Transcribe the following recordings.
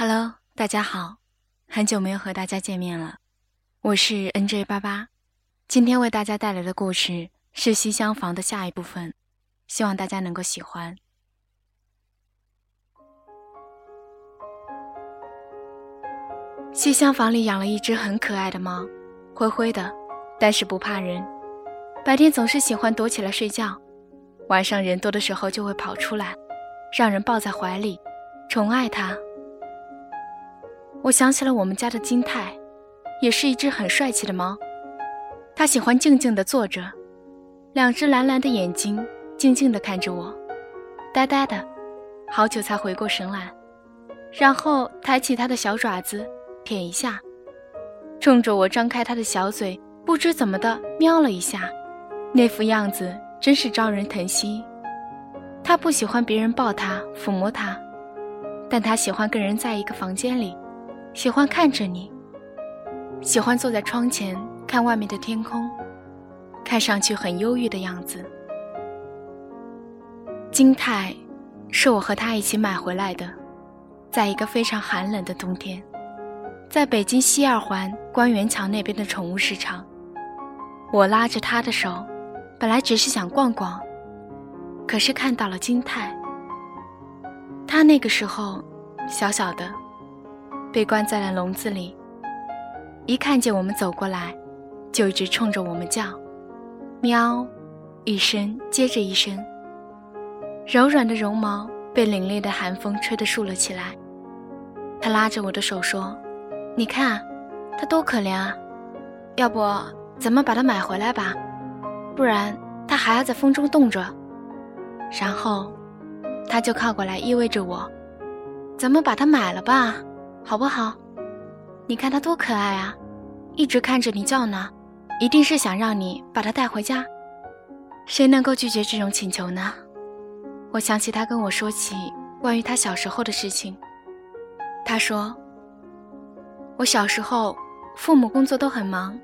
Hello，大家好，很久没有和大家见面了，我是 NJ 八八，今天为大家带来的故事是《西厢房》的下一部分，希望大家能够喜欢。西厢房里养了一只很可爱的猫，灰灰的，但是不怕人，白天总是喜欢躲起来睡觉，晚上人多的时候就会跑出来，让人抱在怀里，宠爱它。我想起了我们家的金泰，也是一只很帅气的猫。它喜欢静静地坐着，两只蓝蓝的眼睛静静地看着我，呆呆的，好久才回过神来，然后抬起它的小爪子舔一下，冲着我张开它的小嘴，不知怎么的喵了一下，那副样子真是招人疼惜。它不喜欢别人抱它、抚摸它，但它喜欢跟人在一个房间里。喜欢看着你，喜欢坐在窗前看外面的天空，看上去很忧郁的样子。金泰，是我和他一起买回来的，在一个非常寒冷的冬天，在北京西二环官园桥那边的宠物市场，我拉着他的手，本来只是想逛逛，可是看到了金泰。他那个时候小小的。被关在了笼子里，一看见我们走过来，就一直冲着我们叫，喵，一声接着一声。柔软的绒毛被凛冽的寒风吹得竖了起来。他拉着我的手说：“你看，它多可怜啊！要不咱们把它买回来吧，不然它还要在风中冻着。”然后，他就靠过来依偎着我：“咱们把它买了吧。”好不好？你看它多可爱啊，一直看着你叫呢，一定是想让你把它带回家。谁能够拒绝这种请求呢？我想起他跟我说起关于他小时候的事情。他说：“我小时候父母工作都很忙，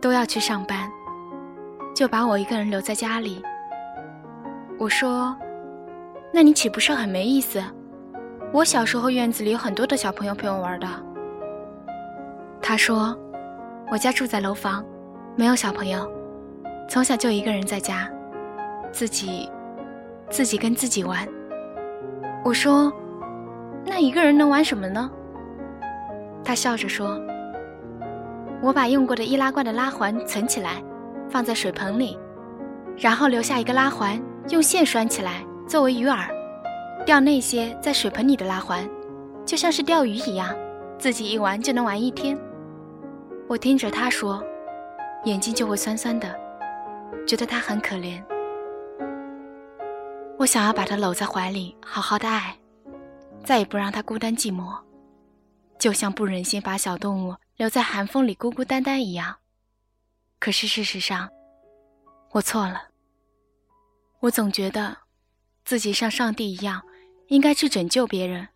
都要去上班，就把我一个人留在家里。”我说：“那你岂不是很没意思？”我小时候院子里有很多的小朋友陪我玩的。他说：“我家住在楼房，没有小朋友，从小就一个人在家，自己，自己跟自己玩。”我说：“那一个人能玩什么呢？”他笑着说：“我把用过的易拉罐的拉环存起来，放在水盆里，然后留下一个拉环，用线拴起来作为鱼饵。”钓那些在水盆里的拉环，就像是钓鱼一样，自己一玩就能玩一天。我听着他说，眼睛就会酸酸的，觉得他很可怜。我想要把他搂在怀里，好好的爱，再也不让他孤单寂寞，就像不忍心把小动物留在寒风里孤孤单单一样。可是事实上，我错了。我总觉得，自己像上帝一样。应该去拯救别人，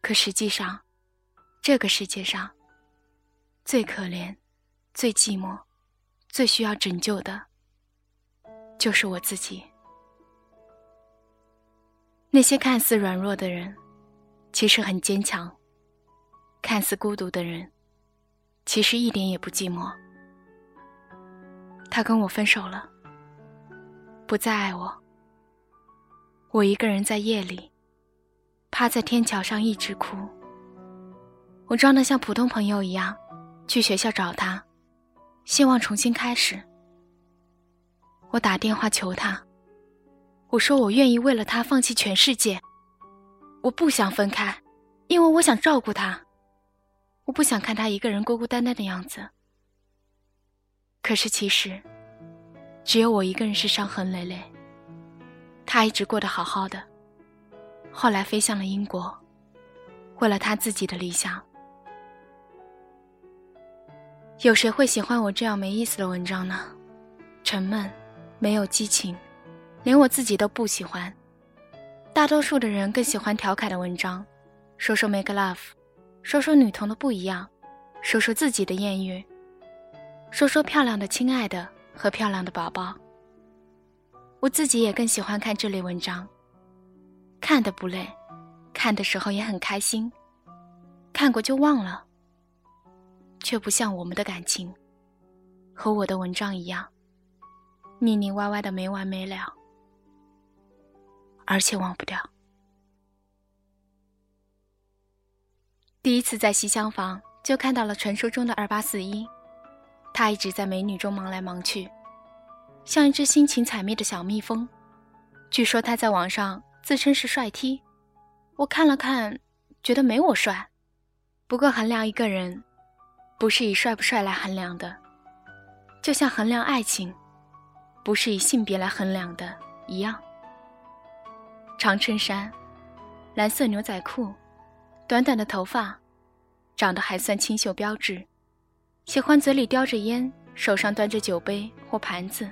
可实际上，这个世界上最可怜、最寂寞、最需要拯救的，就是我自己。那些看似软弱的人，其实很坚强；看似孤独的人，其实一点也不寂寞。他跟我分手了，不再爱我。我一个人在夜里，趴在天桥上一直哭。我装得像普通朋友一样，去学校找他，希望重新开始。我打电话求他，我说我愿意为了他放弃全世界。我不想分开，因为我想照顾他，我不想看他一个人孤孤单单的样子。可是其实，只有我一个人是伤痕累累。他一直过得好好的，后来飞向了英国，为了他自己的理想。有谁会喜欢我这样没意思的文章呢？沉闷，没有激情，连我自己都不喜欢。大多数的人更喜欢调侃的文章，说说 make love，说说女童的不一样，说说自己的艳遇，说说漂亮的亲爱的和漂亮的宝宝。我自己也更喜欢看这类文章，看的不累，看的时候也很开心，看过就忘了，却不像我们的感情，和我的文章一样，腻腻歪歪的没完没了，而且忘不掉。第一次在西厢房就看到了传说中的二八四一，他一直在美女中忙来忙去，像一只心情采蜜的小蜜蜂。据说他在网上自称是帅 T，我看了看，觉得没我帅。不过衡量一个人，不是以帅不帅来衡量的，就像衡量爱情，不是以性别来衡量的一样。长衬衫，蓝色牛仔裤，短短的头发，长得还算清秀标致。喜欢嘴里叼着烟，手上端着酒杯或盘子。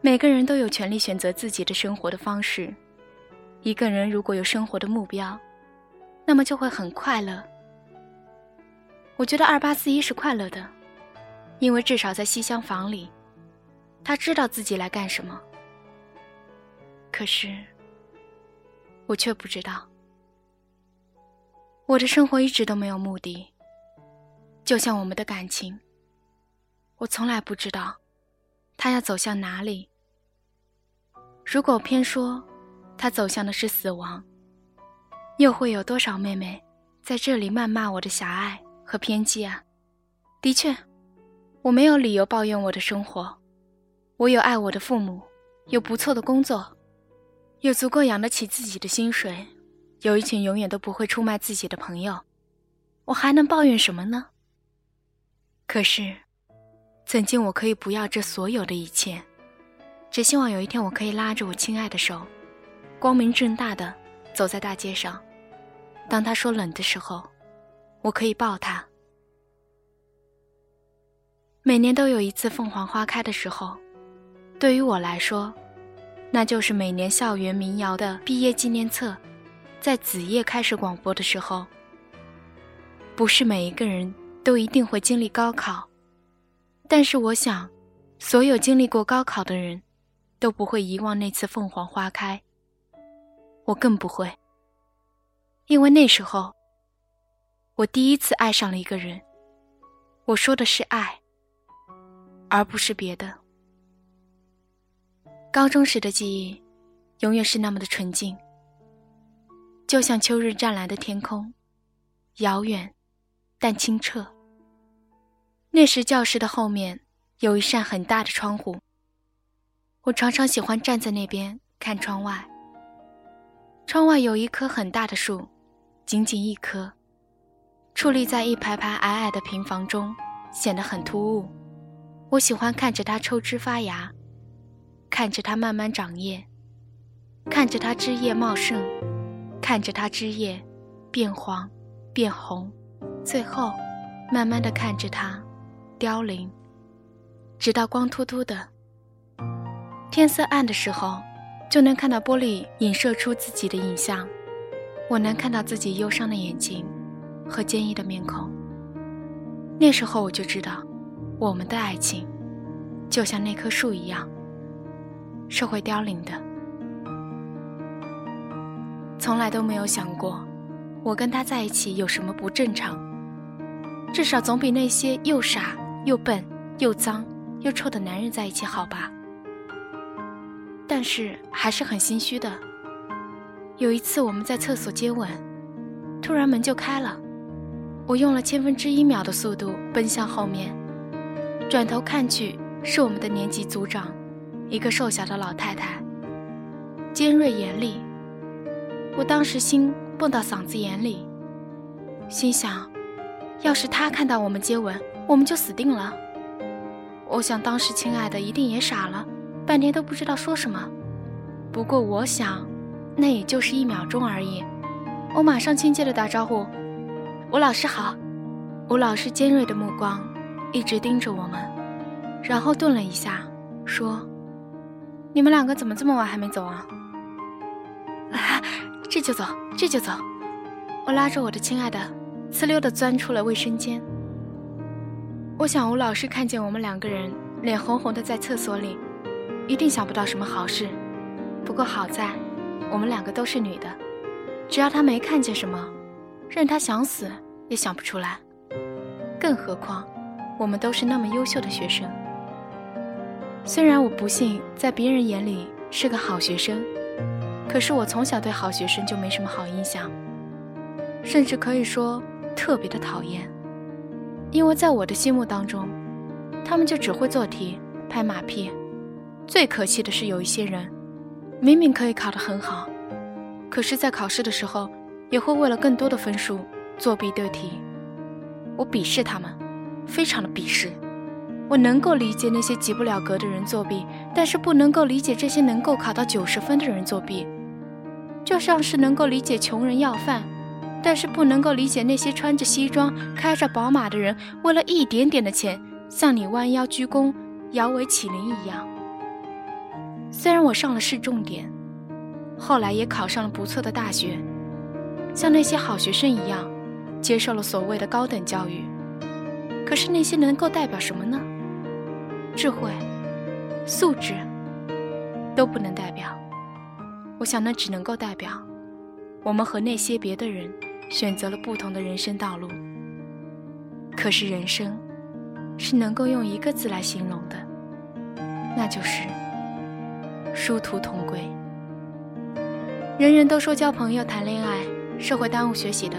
每个人都有权利选择自己的生活的方式。一个人如果有生活的目标，那么就会很快乐。我觉得二八四一是快乐的，因为至少在西厢房里，他知道自己来干什么。可是，我却不知道，我的生活一直都没有目的，就像我们的感情，我从来不知道。他要走向哪里？如果偏说他走向的是死亡，又会有多少妹妹在这里谩骂我的狭隘和偏激啊？的确，我没有理由抱怨我的生活。我有爱我的父母，有不错的工作，有足够养得起自己的薪水，有一群永远都不会出卖自己的朋友，我还能抱怨什么呢？可是。曾经我可以不要这所有的一切，只希望有一天我可以拉着我亲爱的手，光明正大的走在大街上。当他说冷的时候，我可以抱他。每年都有一次凤凰花开的时候，对于我来说，那就是每年校园民谣的毕业纪念册，在子夜开始广播的时候。不是每一个人都一定会经历高考。但是我想，所有经历过高考的人，都不会遗忘那次凤凰花开。我更不会，因为那时候，我第一次爱上了一个人。我说的是爱，而不是别的。高中时的记忆，永远是那么的纯净，就像秋日湛蓝的天空，遥远，但清澈。那时教室的后面有一扇很大的窗户，我常常喜欢站在那边看窗外。窗外有一棵很大的树，仅仅一棵，矗立在一排排矮矮的平房中，显得很突兀。我喜欢看着它抽枝发芽，看着它慢慢长叶，看着它枝叶茂盛，看着它枝叶变黄、变红，最后慢慢的看着它。凋零，直到光秃秃的天色暗的时候，就能看到玻璃影射出自己的影像。我能看到自己忧伤的眼睛和坚毅的面孔。那时候我就知道，我们的爱情就像那棵树一样，是会凋零的。从来都没有想过，我跟他在一起有什么不正常，至少总比那些又傻。又笨又脏又臭的男人在一起好吧？但是还是很心虚的。有一次我们在厕所接吻，突然门就开了，我用了千分之一秒的速度奔向后面，转头看去是我们的年级组长，一个瘦小的老太太，尖锐严厉。我当时心蹦到嗓子眼里，心想，要是他看到我们接吻。我们就死定了。我想当时亲爱的一定也傻了，半天都不知道说什么。不过我想，那也就是一秒钟而已。我马上亲切的打招呼：“吴老师好。”吴老师尖锐的目光一直盯着我们，然后顿了一下，说：“你们两个怎么这么晚还没走啊？”啊，这就走，这就走。我拉着我的亲爱的，呲溜的钻出了卫生间。我想吴老师看见我们两个人脸红红的在厕所里，一定想不到什么好事。不过好在，我们两个都是女的，只要他没看见什么，任他想死也想不出来。更何况，我们都是那么优秀的学生。虽然我不信在别人眼里是个好学生，可是我从小对好学生就没什么好印象，甚至可以说特别的讨厌。因为在我的心目当中，他们就只会做题、拍马屁。最可气的是，有一些人明明可以考得很好，可是，在考试的时候也会为了更多的分数作弊对题。我鄙视他们，非常的鄙视。我能够理解那些及不了格的人作弊，但是不能够理解这些能够考到九十分的人作弊。就像是能够理解穷人要饭。但是不能够理解那些穿着西装、开着宝马的人，为了一点点的钱向你弯腰鞠躬、摇尾乞怜一样。虽然我上了市重点，后来也考上了不错的大学，像那些好学生一样，接受了所谓的高等教育，可是那些能够代表什么呢？智慧、素质都不能代表。我想，那只能够代表我们和那些别的人。选择了不同的人生道路，可是人生是能够用一个字来形容的，那就是殊途同归。人人都说交朋友、谈恋爱是会耽误学习的，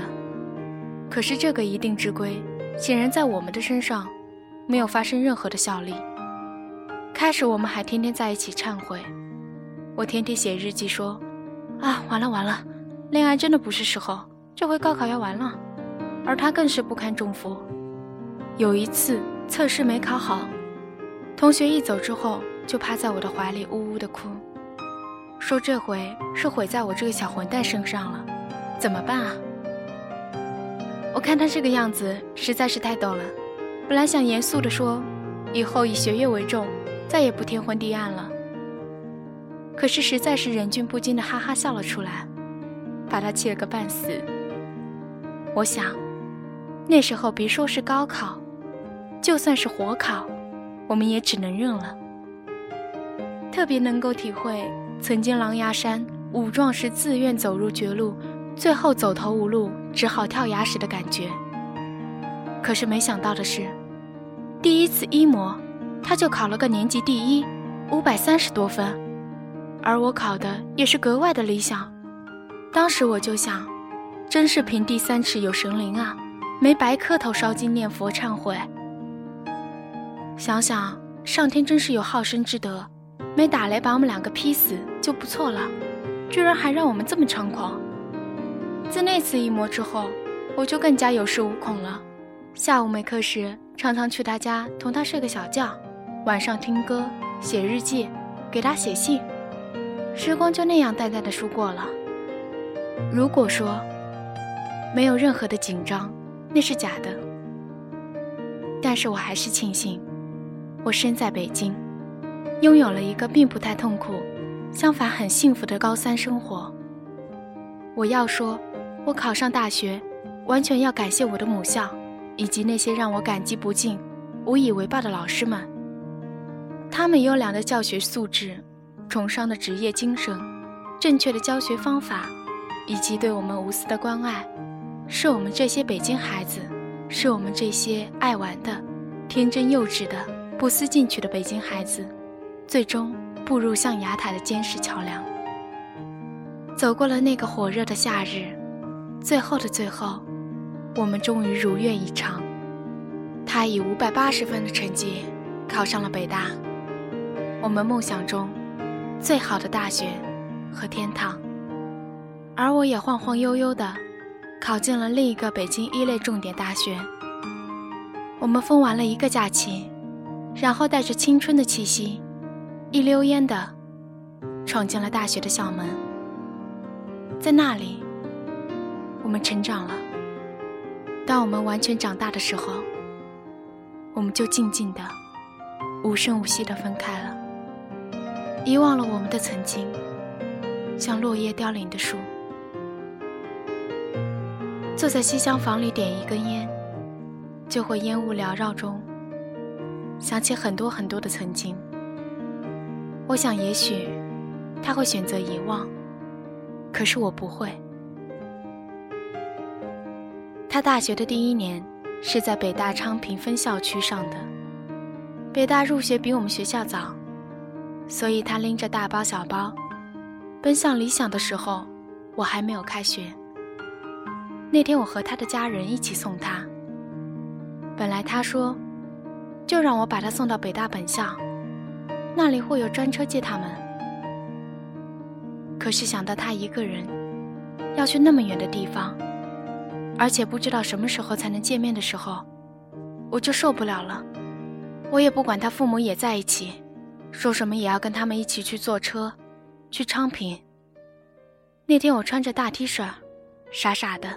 可是这个一定之规，显然在我们的身上没有发生任何的效力。开始我们还天天在一起忏悔，我天天写日记说：“啊，完了完了，恋爱真的不是时候。”这回高考要完了，而他更是不堪重负。有一次测试没考好，同学一走之后就趴在我的怀里呜呜的哭，说这回是毁在我这个小混蛋身上了，怎么办啊？我看他这个样子实在是太逗了，本来想严肃的说，以后以学业为重，再也不天昏地暗了，可是实在是忍俊不禁的哈哈笑了出来，把他气了个半死。我想，那时候别说是高考，就算是火烤，我们也只能认了。特别能够体会曾经狼牙山武壮士自愿走入绝路，最后走投无路，只好跳崖时的感觉。可是没想到的是，第一次一模，他就考了个年级第一，五百三十多分，而我考的也是格外的理想。当时我就想。真是平地三尺有神灵啊，没白磕头烧金念佛忏悔。想想上天真是有好生之德，没打雷把我们两个劈死就不错了，居然还让我们这么猖狂。自那次一魔之后，我就更加有恃无恐了。下午没课时，常常去他家同他睡个小觉，晚上听歌、写日记，给他写信，时光就那样淡淡的疏过了。如果说。没有任何的紧张，那是假的。但是我还是庆幸，我身在北京，拥有了一个并不太痛苦，相反很幸福的高三生活。我要说，我考上大学，完全要感谢我的母校，以及那些让我感激不尽、无以为报的老师们。他们优良的教学素质、崇尚的职业精神、正确的教学方法，以及对我们无私的关爱。是我们这些北京孩子，是我们这些爱玩的、天真幼稚的、不思进取的北京孩子，最终步入象牙塔的坚实桥梁。走过了那个火热的夏日，最后的最后，我们终于如愿以偿。他以五百八十分的成绩考上了北大，我们梦想中最好的大学和天堂，而我也晃晃悠悠的。考进了另一个北京一类重点大学。我们疯玩了一个假期，然后带着青春的气息，一溜烟的闯进了大学的校门。在那里，我们成长了。当我们完全长大的时候，我们就静静的、无声无息的分开了，遗忘了我们的曾经，像落叶凋零的树。坐在西厢房里点一根烟，就会烟雾缭绕中想起很多很多的曾经。我想，也许他会选择遗忘，可是我不会。他大学的第一年是在北大昌平分校区上的。北大入学比我们学校早，所以他拎着大包小包，奔向理想的时候，我还没有开学。那天我和他的家人一起送他。本来他说，就让我把他送到北大本校，那里会有专车接他们。可是想到他一个人要去那么远的地方，而且不知道什么时候才能见面的时候，我就受不了了。我也不管他父母也在一起，说什么也要跟他们一起去坐车，去昌平。那天我穿着大 T 恤，傻傻的，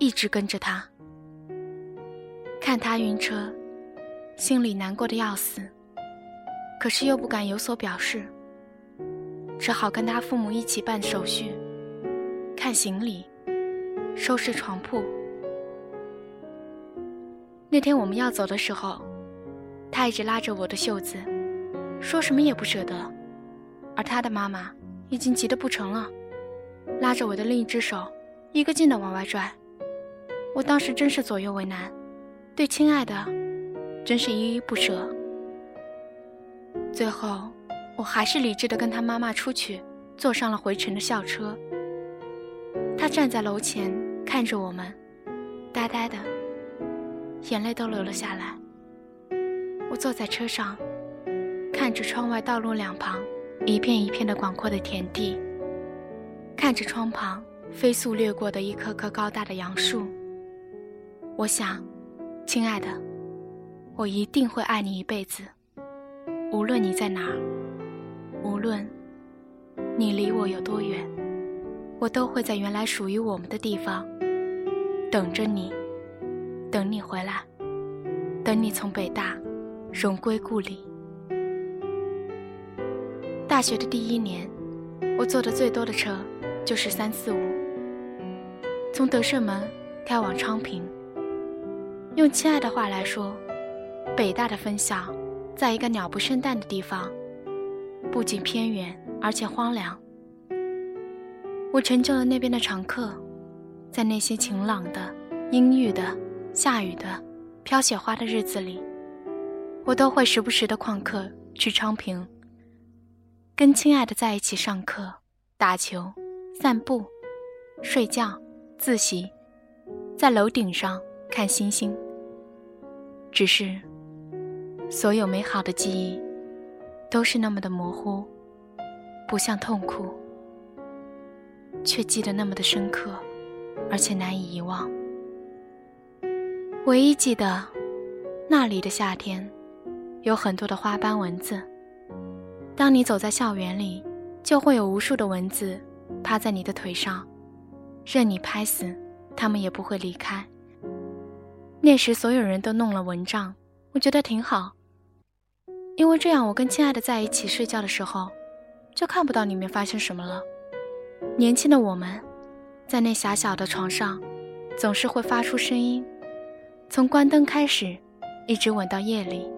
一直跟着他。看他晕车，心里难过的要死，可是又不敢有所表示，只好跟他父母一起办手续，看行李，收拾床铺。那天我们要走的时候。他一直拉着我的袖子，说什么也不舍得，而他的妈妈已经急得不成了，拉着我的另一只手，一个劲的往外拽。我当时真是左右为难，对亲爱的，真是依依不舍。最后，我还是理智的跟他妈妈出去，坐上了回程的校车。他站在楼前看着我们，呆呆的，眼泪都流了下来。我坐在车上，看着窗外道路两旁一片一片的广阔的田地，看着窗旁飞速掠过的一棵棵高大的杨树。我想，亲爱的，我一定会爱你一辈子，无论你在哪儿，无论你离我有多远，我都会在原来属于我们的地方等着你，等你回来，等你从北大。荣归故里。大学的第一年，我坐的最多的车就是三四五，从德胜门开往昌平。用亲爱的话来说，北大的分校在一个鸟不生蛋的地方，不仅偏远，而且荒凉。我成就了那边的常客，在那些晴朗的、阴郁的、下雨的、飘雪花的日子里。我都会时不时的旷课去昌平，跟亲爱的在一起上课、打球、散步、睡觉、自习，在楼顶上看星星。只是，所有美好的记忆，都是那么的模糊，不像痛苦，却记得那么的深刻，而且难以遗忘。唯一记得，那里的夏天。有很多的花斑蚊子。当你走在校园里，就会有无数的蚊子趴在你的腿上，任你拍死，它们也不会离开。那时所有人都弄了蚊帐，我觉得挺好，因为这样我跟亲爱的在一起睡觉的时候，就看不到里面发生什么了。年轻的我们，在那狭小的床上，总是会发出声音，从关灯开始，一直吻到夜里。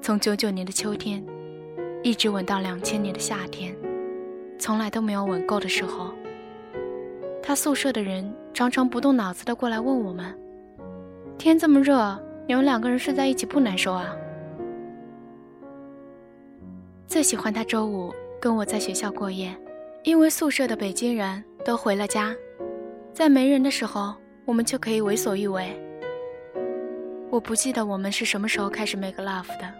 从九九年的秋天，一直吻到两千年的夏天，从来都没有吻够的时候。他宿舍的人常常不动脑子的过来问我们：“天这么热，你们两个人睡在一起不难受啊？”最喜欢他周五跟我在学校过夜，因为宿舍的北京人都回了家，在没人的时候，我们就可以为所欲为。我不记得我们是什么时候开始 make love 的。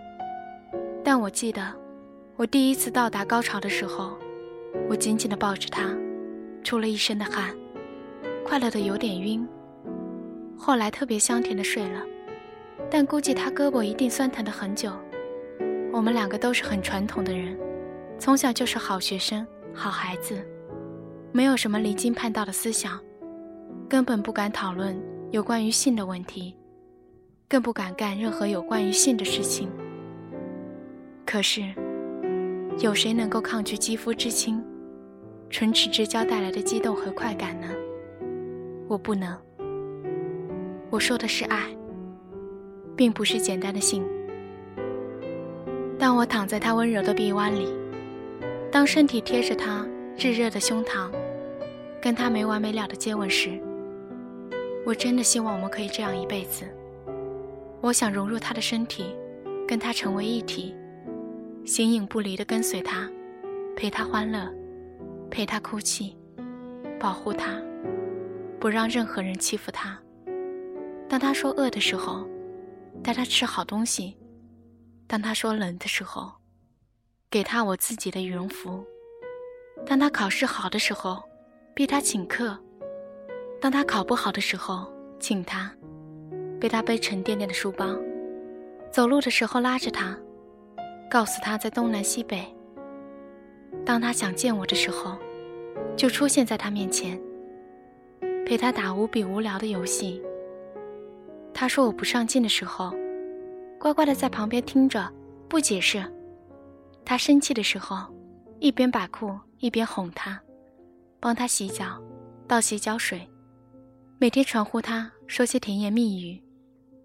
但我记得，我第一次到达高潮的时候，我紧紧地抱着他，出了一身的汗，快乐的有点晕。后来特别香甜的睡了，但估计他胳膊一定酸疼的很久。我们两个都是很传统的人，从小就是好学生、好孩子，没有什么离经叛道的思想，根本不敢讨论有关于性的问题，更不敢干任何有关于性的事情。可是，有谁能够抗拒肌肤之亲、唇齿之交带来的激动和快感呢？我不能。我说的是爱，并不是简单的性。当我躺在他温柔的臂弯里，当身体贴着他炙热的胸膛，跟他没完没了的接吻时，我真的希望我们可以这样一辈子。我想融入他的身体，跟他成为一体，形影不离的跟随他，陪他欢乐，陪他哭泣，保护他，不让任何人欺负他。当他说饿的时候，带他吃好东西；当他说冷的时候，给他我自己的羽绒服；当他考试好的时候，逼他请客；当他考不好的时候，请他，背他背沉甸甸的书包；走路的时候拉着他，告诉他在东南西北；当他想见我的时候，就出现在他面前，陪他打无比无聊的游戏。他说我不上进的时候，乖乖的在旁边听着，不解释。他生气的时候，一边把裤一边哄他，帮他洗脚，倒洗脚水，每天传呼他说些甜言蜜语，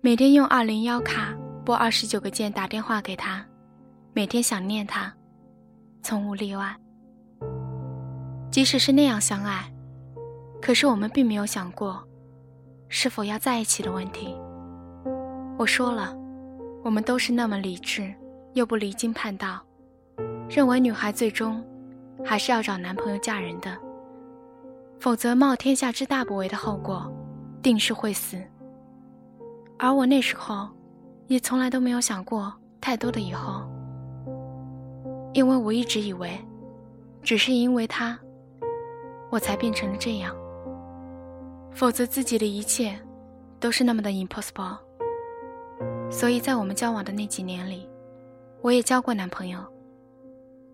每天用二零幺卡拨二十九个键打电话给他，每天想念他，从无例外。即使是那样相爱，可是我们并没有想过。是否要在一起的问题，我说了，我们都是那么理智，又不离经叛道，认为女孩最终还是要找男朋友嫁人的，否则冒天下之大不韪的后果，定是会死。而我那时候，也从来都没有想过太多的以后，因为我一直以为，只是因为他，我才变成了这样。否则，自己的一切都是那么的 impossible。所以在我们交往的那几年里，我也交过男朋友，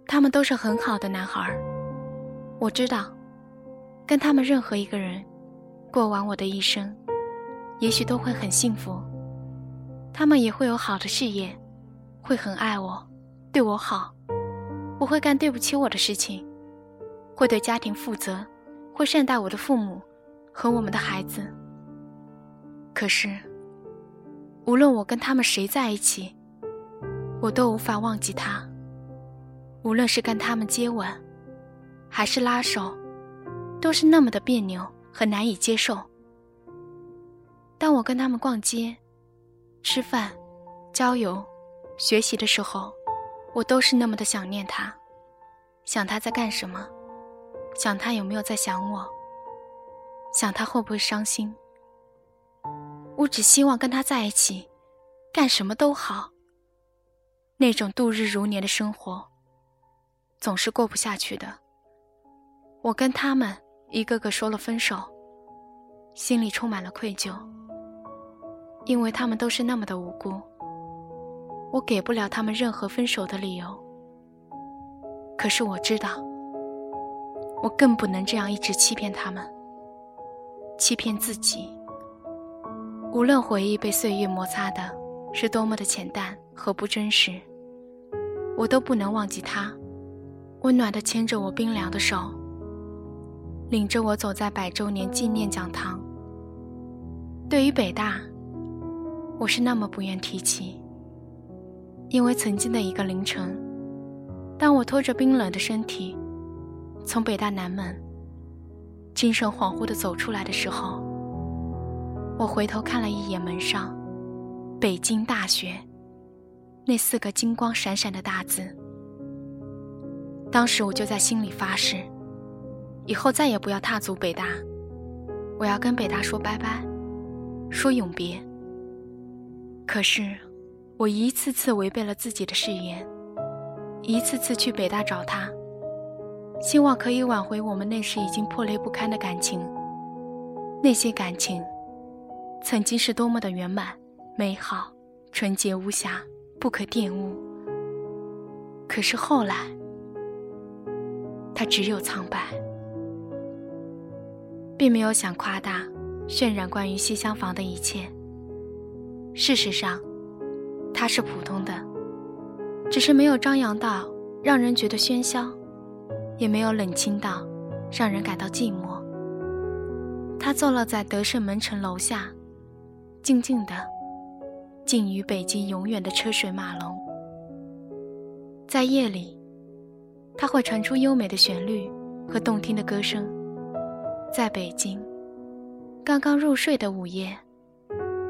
他们都是很好的男孩。我知道，跟他们任何一个人过完我的一生，也许都会很幸福。他们也会有好的事业，会很爱我，对我好，不会干对不起我的事情，会对家庭负责，会善待我的父母。和我们的孩子。可是，无论我跟他们谁在一起，我都无法忘记他。无论是跟他们接吻，还是拉手，都是那么的别扭和难以接受。当我跟他们逛街、吃饭、郊游、学习的时候，我都是那么的想念他，想他在干什么，想他有没有在想我。想他会不会伤心？我只希望跟他在一起，干什么都好。那种度日如年的生活，总是过不下去的。我跟他们一个个说了分手，心里充满了愧疚，因为他们都是那么的无辜。我给不了他们任何分手的理由。可是我知道，我更不能这样一直欺骗他们。欺骗自己。无论回忆被岁月摩擦的是多么的浅淡和不真实，我都不能忘记他，温暖的牵着我冰凉的手，领着我走在百周年纪念讲堂。对于北大，我是那么不愿提起，因为曾经的一个凌晨，当我拖着冰冷的身体，从北大南门。精神恍惚地走出来的时候，我回头看了一眼门上“北京大学”那四个金光闪闪的大字。当时我就在心里发誓，以后再也不要踏足北大，我要跟北大说拜拜，说永别。可是，我一次次违背了自己的誓言，一次次去北大找他。希望可以挽回我们那时已经破裂不堪的感情。那些感情，曾经是多么的圆满、美好、纯洁无瑕、不可玷污。可是后来，它只有苍白，并没有想夸大、渲染关于西厢房的一切。事实上，它是普通的，只是没有张扬到让人觉得喧嚣。也没有冷清到让人感到寂寞。他坐落在德胜门城楼下，静静的，静于北京永远的车水马龙。在夜里，他会传出优美的旋律和动听的歌声。在北京，刚刚入睡的午夜，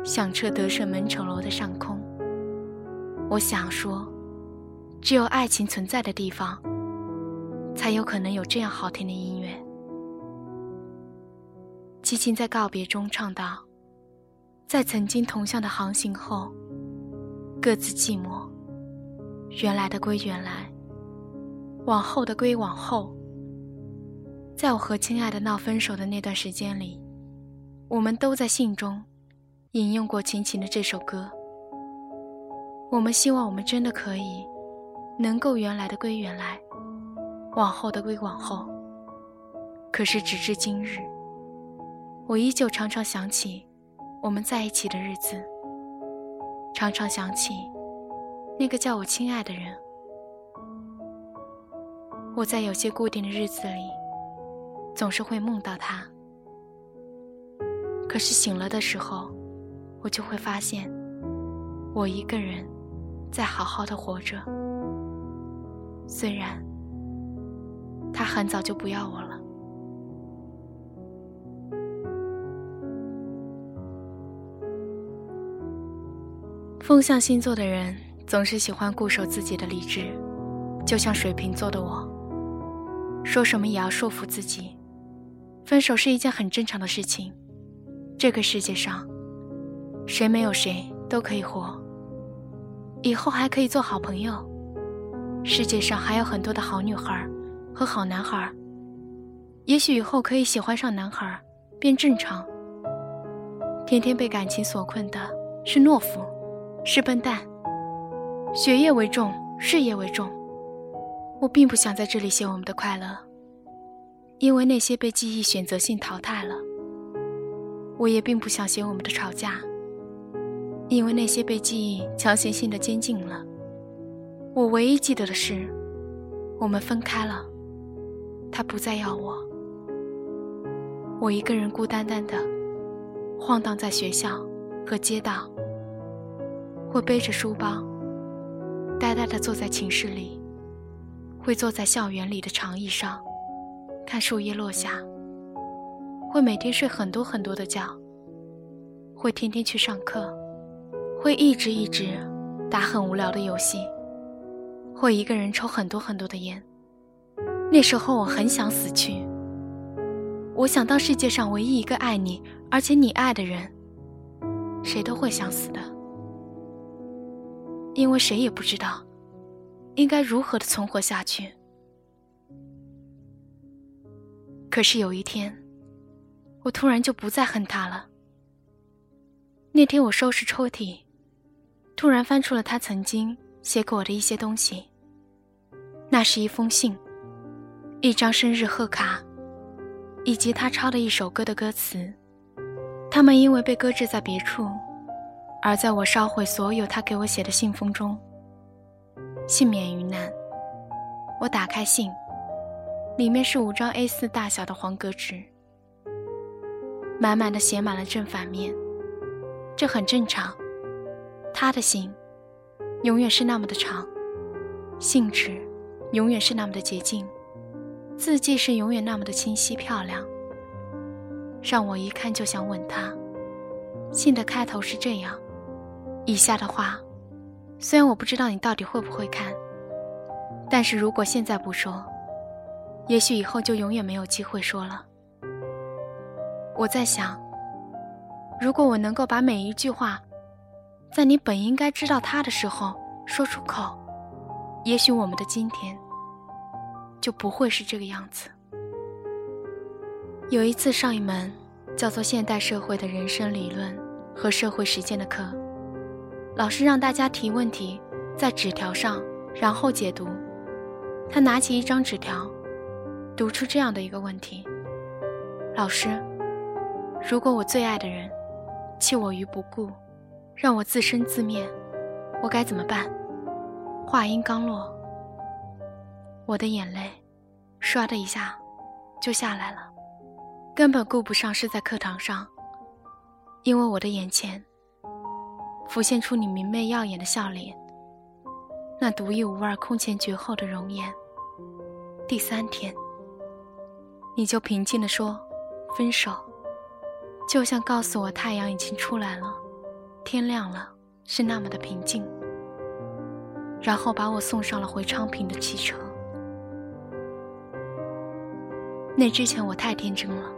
响彻德胜门城楼的上空。我想说，只有爱情存在的地方，才有可能有这样好听的音乐。齐秦在告别中唱道：“在曾经同向的航行后，各自寂寞。原来的归原来，往后的归往后。在我和亲爱的闹分手的那段时间里，我们都在信中引用过秦秦的这首歌。我们希望我们真的可以，能够原来的归原来，往后的归往后。可是直至今日。”我依旧常常想起我们在一起的日子，常常想起那个叫我亲爱的人。我在有些固定的日子里，总是会梦到他。可是醒了的时候，我就会发现，我一个人在好好的活着。虽然他很早就不要我了。风象星座的人总是喜欢固守自己的理智，就像水瓶座的我，说什么也要说服自己。分手是一件很正常的事情，这个世界上，谁没有谁都可以活，以后还可以做好朋友。世界上还有很多的好女孩和好男孩，也许以后可以喜欢上男孩，变正常。天天被感情所困的是懦夫。是笨蛋，学业为重，事业为重。我并不想在这里写我们的快乐，因为那些被记忆选择性淘汰了。我也并不想写我们的吵架，因为那些被记忆强行性的监禁了。我唯一记得的是，我们分开了，他不再要我，我一个人孤单单的晃荡在学校和街道。会背着书包，呆呆的坐在寝室里；会坐在校园里的长椅上，看树叶落下；会每天睡很多很多的觉；会天天去上课；会一直一直打很无聊的游戏；会一个人抽很多很多的烟。那时候我很想死去，我想当世界上唯一一个爱你，而且你爱的人，谁都会想死的。因为谁也不知道，应该如何的存活下去。可是有一天，我突然就不再恨他了。那天我收拾抽屉，突然翻出了他曾经写给我的一些东西。那是一封信，一张生日贺卡，以及他抄的一首歌的歌词。他们因为被搁置在别处。而在我烧毁所有他给我写的信封中，幸免于难。我打开信，里面是五张 A4 大小的黄格纸，满满的写满了正反面。这很正常，他的信永远是那么的长，信纸永远是那么的洁净，字迹是永远那么的清晰漂亮，让我一看就想吻他。信的开头是这样。以下的话，虽然我不知道你到底会不会看，但是如果现在不说，也许以后就永远没有机会说了。我在想，如果我能够把每一句话，在你本应该知道他的时候说出口，也许我们的今天就不会是这个样子。有一次上一门叫做《现代社会的人生理论和社会实践》的课。老师让大家提问题，在纸条上，然后解读。他拿起一张纸条，读出这样的一个问题：老师，如果我最爱的人弃我于不顾，让我自生自灭，我该怎么办？话音刚落，我的眼泪唰的一下就下来了，根本顾不上是在课堂上，因为我的眼前。浮现出你明媚耀眼的笑脸，那独一无二、空前绝后的容颜。第三天，你就平静地说分手。就像告诉我太阳已经出来了，天亮了，是那么的平静。然后把我送上了回昌平的汽车。那之前我太天真了，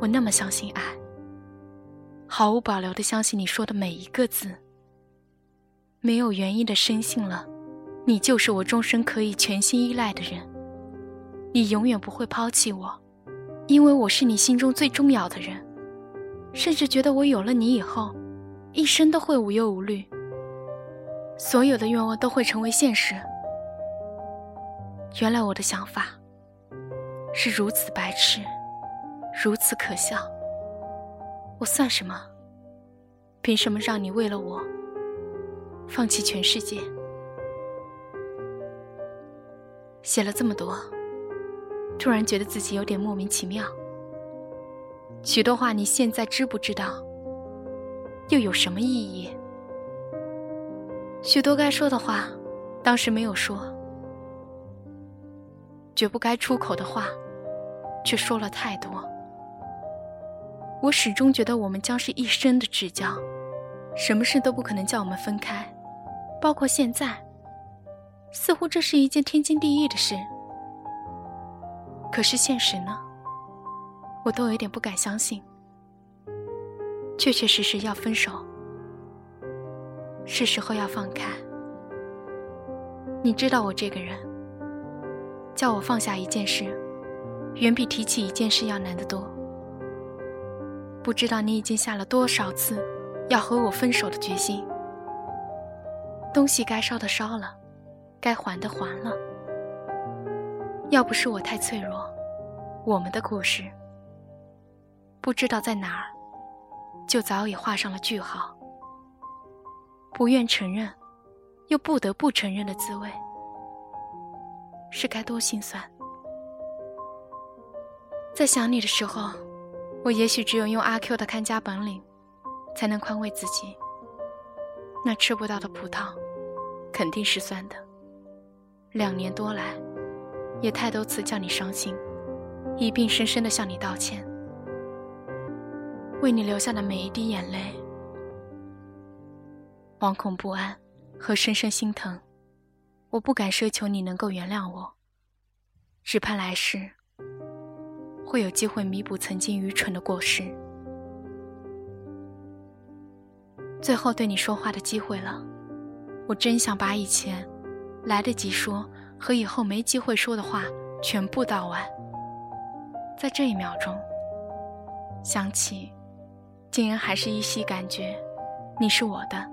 我那么相信爱，毫无保留的相信你说的每一个字，没有原因的深信了，你就是我终身可以全心依赖的人，你永远不会抛弃我，因为我是你心中最重要的人，甚至觉得我有了你以后，一生都会无忧无虑，所有的愿望都会成为现实。原来我的想法。是如此白痴，如此可笑。我算什么？凭什么让你为了我放弃全世界？写了这么多，突然觉得自己有点莫名其妙。许多话你现在知不知道？又有什么意义？许多该说的话，当时没有说。绝不该出口的话，却说了太多。我始终觉得我们将是一生的至交，什么事都不可能叫我们分开，包括现在。似乎这是一件天经地义的事。可是现实呢？我都有点不敢相信。确确实实要分手，是时候要放开。你知道我这个人。叫我放下一件事，远比提起一件事要难得多。不知道你已经下了多少次要和我分手的决心。东西该烧的烧了，该还的还了。要不是我太脆弱，我们的故事不知道在哪儿，就早已画上了句号。不愿承认，又不得不承认的滋味。是该多心酸。在想你的时候，我也许只有用阿 Q 的看家本领，才能宽慰自己。那吃不到的葡萄，肯定是酸的。两年多来，也太多次叫你伤心，一并深深的向你道歉。为你流下的每一滴眼泪，惶恐不安和深深心疼。我不敢奢求你能够原谅我，只盼来世会有机会弥补曾经愚蠢的过失。最后对你说话的机会了，我真想把以前来得及说和以后没机会说的话全部道完。在这一秒钟，想起，竟然还是依稀感觉你是我的，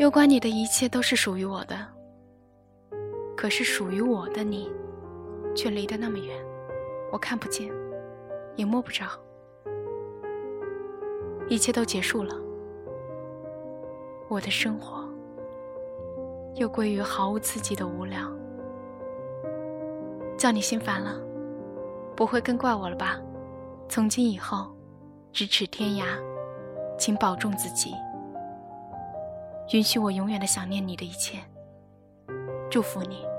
有关你的一切都是属于我的。可是属于我的你，却离得那么远，我看不见，也摸不着。一切都结束了，我的生活又归于毫无刺激的无聊。叫你心烦了，不会更怪我了吧？从今以后，咫尺天涯，请保重自己，允许我永远的想念你的一切，祝福你。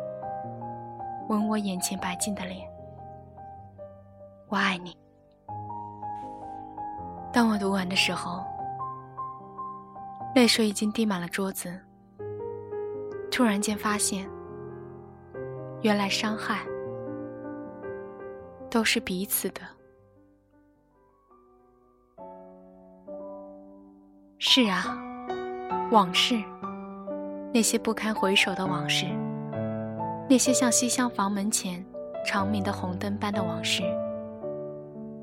吻我眼前白净的脸，我爱你。当我读完的时候，泪水已经滴满了桌子。突然间发现，原来伤害都是彼此的。是啊，往事，那些不堪回首的往事。那些像西厢房门前长明的红灯般的往事，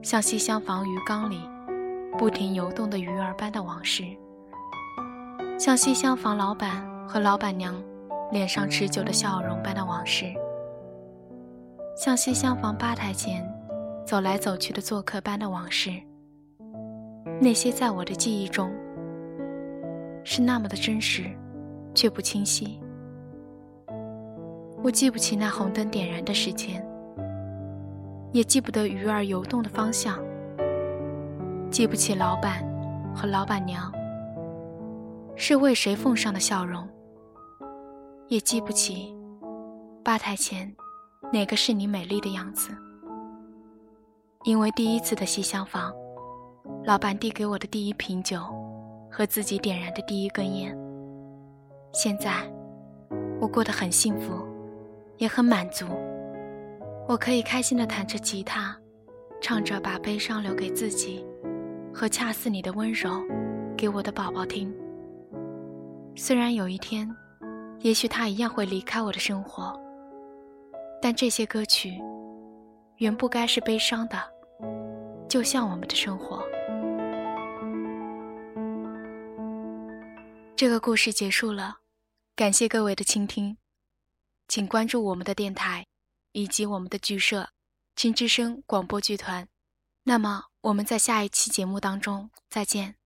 像西厢房鱼缸里不停游动的鱼儿般的往事，像西厢房老板和老板娘脸上持久的笑容般的往事，像西厢房吧台前走来走去的做客般的往事，那些在我的记忆中是那么的真实，却不清晰。我记不起那红灯点燃的时间，也记不得鱼儿游动的方向，记不起老板和老板娘是为谁奉上的笑容，也记不起吧台前哪个是你美丽的样子。因为第一次的西厢房老板递给我的第一瓶酒，和自己点燃的第一根烟。现在，我过得很幸福，也很满足。我可以开心地弹着吉他，唱着把悲伤留给自己，和恰似你的温柔，给我的宝宝听。虽然有一天，也许他一样会离开我的生活，但这些歌曲，原不该是悲伤的，就像我们的生活。这个故事结束了，感谢各位的倾听，请关注我们的电台，以及我们的剧社“金之声广播剧团”。那么我们在下一期节目当中再见。